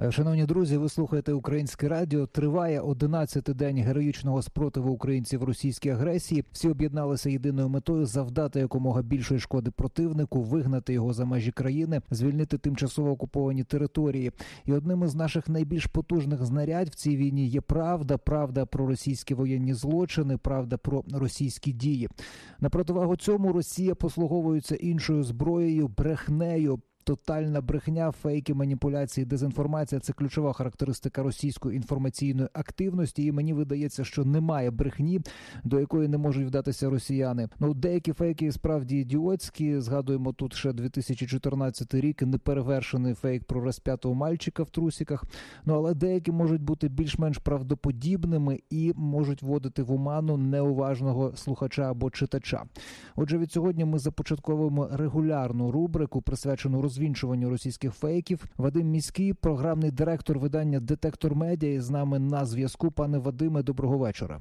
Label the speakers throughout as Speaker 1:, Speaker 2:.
Speaker 1: Е, шановні друзі, ви слухаєте українське радіо. Триває 11-й день героїчного спротиву українців російській агресії. Всі об'єдналися єдиною метою завдати якомога більшої шкоди противнику, вигнати його за межі країни, звільнити тимчасово окуповані території. І одним із наших найбільш потужних знарядь в цій війні є правда, правда про російські воєнні злочини, правда про російські дії. На противагу цьому Росія послуговується іншою зброєю, брехнею. Тотальна брехня, фейки, маніпуляції, дезінформація це ключова характеристика російської інформаційної активності. І мені видається, що немає брехні, до якої не можуть вдатися росіяни. Ну деякі фейки справді ідіотські. Згадуємо тут ще 2014 рік неперевершений фейк про розп'ятого мальчика в трусіках. Ну але деякі можуть бути більш-менш правдоподібними і можуть вводити в оману неуважного слухача або читача. Отже, від сьогодні ми започатковуємо регулярну рубрику, присвячену розвінчуванню російських фейків. Вадим міський, програмний директор видання Детектор Медіа. З нами на зв'язку. Пане Вадиме, доброго вечора.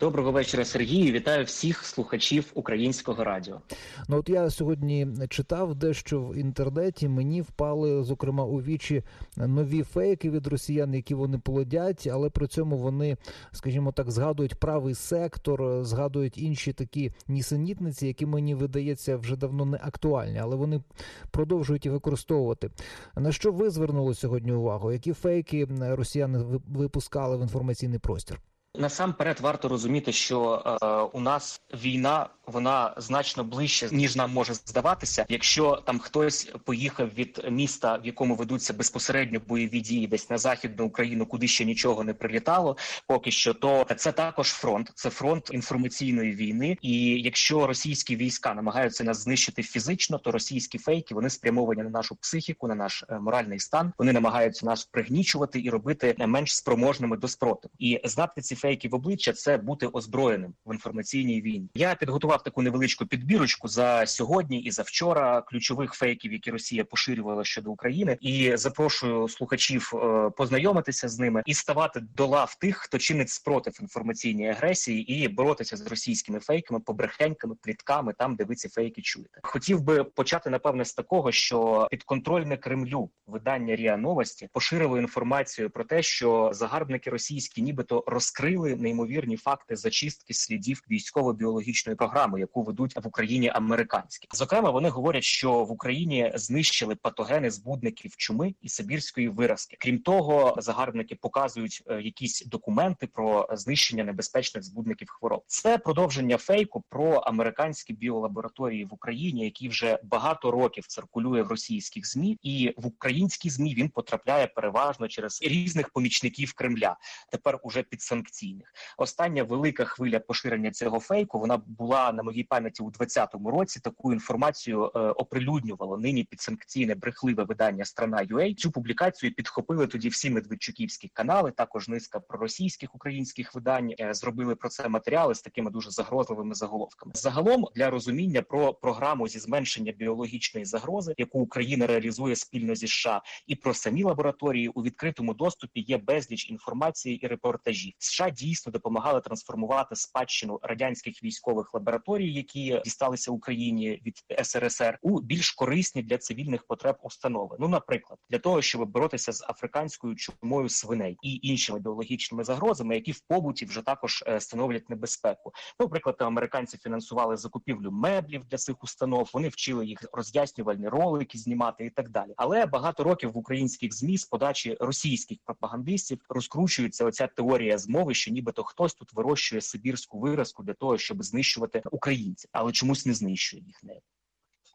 Speaker 2: Доброго вечора, Сергію. Вітаю всіх слухачів українського радіо.
Speaker 1: Ну от я сьогодні читав дещо в інтернеті. Мені впали зокрема у вічі нові фейки від росіян, які вони плодять, але при цьому вони, скажімо так, згадують правий сектор, згадують інші такі нісенітниці, які мені видається вже давно не актуальні, але вони продовжують і використовувати. На що ви звернули сьогодні увагу? Які фейки росіяни випускали в інформаційний простір?
Speaker 2: Насамперед варто розуміти, що е, у нас війна вона значно ближче ніж нам може здаватися. Якщо там хтось поїхав від міста, в якому ведуться безпосередньо бойові дії, десь на західну Україну, куди ще нічого не прилітало, поки що, то це також фронт, це фронт інформаційної війни. І якщо російські війська намагаються нас знищити фізично, то російські фейки вони спрямовані на нашу психіку, на наш е, моральний стан. Вони намагаються нас пригнічувати і робити менш спроможними до спротиву. І знати ці фейки в обличчя це бути озброєним в інформаційній війні. Я підготував таку невеличку підбірочку за сьогодні і за вчора ключових фейків, які Росія поширювала щодо України, і запрошую слухачів е, познайомитися з ними і ставати до лав тих, хто чинить спротив інформаційній агресії, і боротися з російськими фейками, побрехеньками, плітками, там де ви ці фейки чуєте. Хотів би почати напевне з такого, що підконтрольне Кремлю видання Ріа Новості поширило інформацію про те, що загарбники російські, нібито розкрили неймовірні факти зачистки слідів військово-біологічної програми, яку ведуть в Україні американські. Зокрема, вони говорять, що в Україні знищили патогени збудників чуми і сибірської виразки. Крім того, загарбники показують е, якісь документи про знищення небезпечних збудників хвороб. Це продовження фейку про американські біолабораторії в Україні, які вже багато років циркулює в російських змі, і в українські змі він потрапляє переважно через різних помічників Кремля. Тепер уже підсанкційних. Остання велика хвиля поширення цього фейку вона була на моїй пам'яті у 2020 році. Таку інформацію е, оприлюднювало нині підсанкційне брехливе видання Страна UA. Цю публікацію підхопили тоді всі медведчуківські канали. Також низка проросійських українських видань е, зробили про це матеріали з такими дуже загрозливими заголовками. Загалом для розуміння про програму зі зменшення біологічної загрози, яку Україна реалізує спільно зі США, і про самі лабораторії у відкритому доступі є безліч інформації і репортажів. США дійсно допомагали трансформувати спадщину радянських військових лабораторій, які дісталися Україні від СРСР, у більш корисні для цивільних потреб установи. Ну, наприклад, для того, щоб боротися з африканською чумою свиней і іншими біологічними загрозами, які в побуті вже також е, становлять небезпеку. Ну, наприклад, американці фінансували закупівлю меблів для цих установ. Вони вчили їх роз'яснювальні ролики знімати і так далі. Але багато років в українських змі з подачі російських пропагандистів розкручується оця теорія змови, що нібито хтось тут вирощує сибірську виразку для того, щоб знищувати українців, але чомусь не знищує їх не.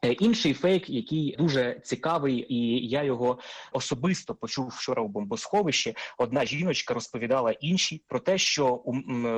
Speaker 2: Е, інший фейк, який дуже цікавий, і я його особисто почув вчора у бомбосховищі. Одна жіночка розповідала іншій про те, що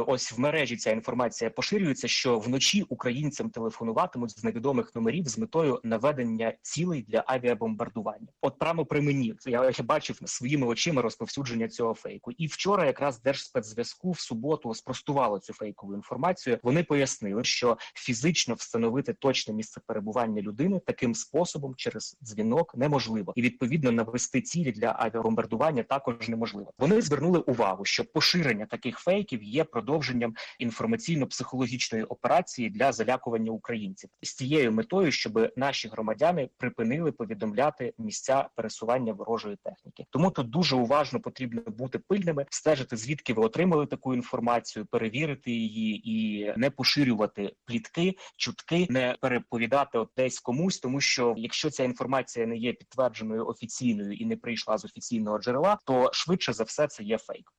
Speaker 2: ось в мережі ця інформація поширюється, що вночі українцям телефонуватимуть з невідомих номерів з метою наведення цілей для авіабомбардування. От прямо при мені я бачив своїми очима розповсюдження цього фейку. І вчора, якраз Держспецзв'язку в суботу спростувало цю фейкову інформацію. Вони пояснили, що фізично встановити точне місце перебування людини таким способом через дзвінок неможливо, і відповідно навести цілі для авіабомбардування також неможливо. Вони звернули увагу, що поширення таких фейків є продовженням інформаційно-психологічної операції для залякування українців з цією метою, щоб наші громадяни припинили повідомляти місця пересування ворожої техніки. Тому тут дуже уважно потрібно бути пильними, стежити звідки ви отримали таку інформацію, перевірити її і не поширювати плітки, чутки, не переповідати от десь комусь, тому що якщо ця інформація не є підтвердженою офіційною і не прийшла з офіційного джерела, то швидше за все це є фейк.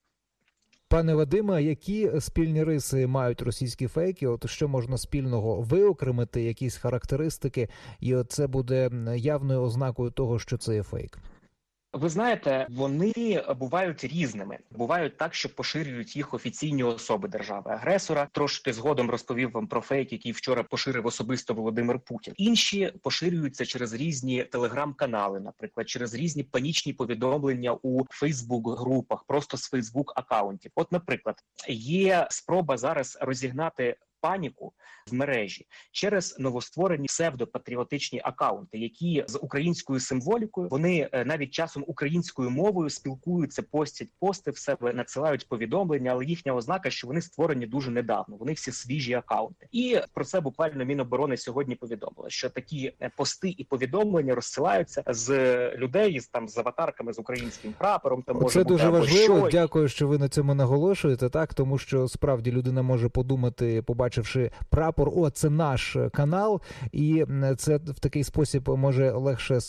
Speaker 1: Пане Вадиме, які спільні риси мають російські фейки? От що можна спільного виокремити, якісь характеристики, і це буде явною ознакою того, що це є фейк.
Speaker 2: Ви знаєте, вони бувають різними. Бувають так, що поширюють їх офіційні особи держави-агресора. Трошки згодом розповів вам про фейк, який вчора поширив особисто Володимир Путін. Інші поширюються через різні телеграм-канали, наприклад, через різні панічні повідомлення у Фейсбук-групах, просто з Фейсбук-акаунтів. От, наприклад, є спроба зараз розігнати паніку в мережі через новостворені псевдопатріотичні акаунти, які з українською символікою вони е, навіть часом українською мовою спілкуються, постять пости в себе, надсилають повідомлення, але їхня ознака, що вони створені дуже недавно. Вони всі свіжі акаунти, і про це буквально Міноборони сьогодні повідомили, що такі е, пости і повідомлення розсилаються з людей з там з аватарками з українським прапором. Та може бути,
Speaker 1: дуже важливо.
Speaker 2: що.
Speaker 1: Дякую, що ви на цьому наголошуєте. Так тому що справді людина може подумати, побачивши прапор, о, це наш канал, і це в такий спосіб може легше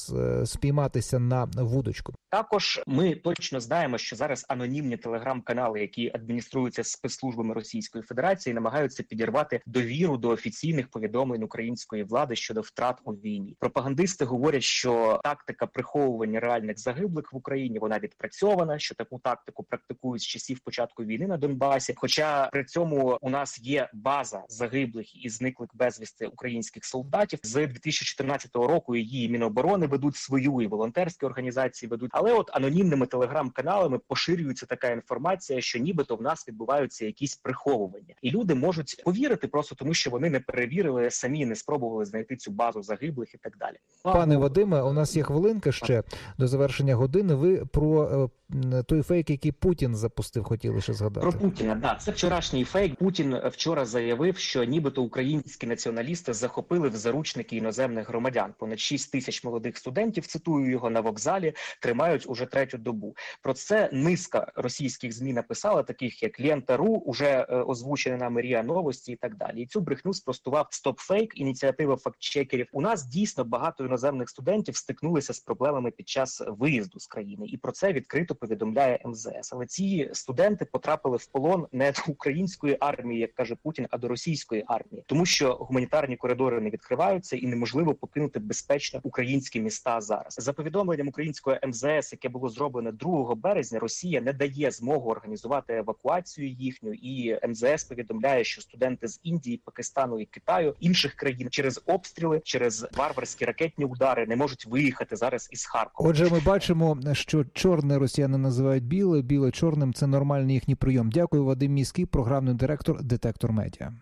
Speaker 1: спійматися на вудочку.
Speaker 2: Також ми точно знаємо, що зараз анонімні телеграм-канали, які адмініструються спецслужбами Російської Федерації, намагаються підірвати довіру до офіційних повідомлень української влади щодо втрат у війні. Пропагандисти говорять, що тактика приховування реальних загиблих в Україні вона відпрацьована. Що таку тактику практикують з часів початку війни на Донбасі. Хоча при цьому у нас є база загиблих і зниклих безвісти українських солдатів з 2014 року. Її міноборони ведуть свою і волонтерські організації ведуть. Але от анонімними телеграм-каналами поширюється така інформація, що нібито в нас відбуваються якісь приховування, і люди можуть повірити просто тому, що вони не перевірили самі, не спробували знайти цю базу загиблих і так далі.
Speaker 1: Пане Вадиме, у нас є хвилинка ще до завершення години. Ви про е, той фейк, який Путін запустив, хотіли ще згадати
Speaker 2: про Путіна. Да, це вчорашній фейк. Путін вчора заявив, що нібито українські націоналісти захопили в заручники іноземних громадян. Понад 6 тисяч молодих студентів цитую його на вокзалі, тримають уже третю добу. Про це низка російських змі написала, таких як Лента.ру, уже е, озвучена на Мерія Новості і так далі. І цю брехню спростував StopFake, ініціатива фактчекерів. У нас дійсно багато іноземних студентів стикнулися з проблемами під час виїзду з країни, і про це відкрито повідомляє МЗС. Але ці студенти потрапили в полон не до української армії, як каже Путін, а до російської армії, тому що гуманітарні коридори не відкриваються і неможливо покинути безпечно українські міста зараз. За повідомленням української МЗС, яке було зроблене 2 березня, Росія не дає змогу організувати евакуацію їхню, і МЗС повідомляє, що студенти з Індії, Пакистану і Китаю інших країн через обстріли, через варварські ракетні удари не можуть виїхати зараз із Харкова.
Speaker 1: Отже, ми бачимо, що чорне росіяни називають біле, біле чорним. Це нормальний їхній прийом. Дякую, Вадим Міський, програмний директор Детектор Медіа.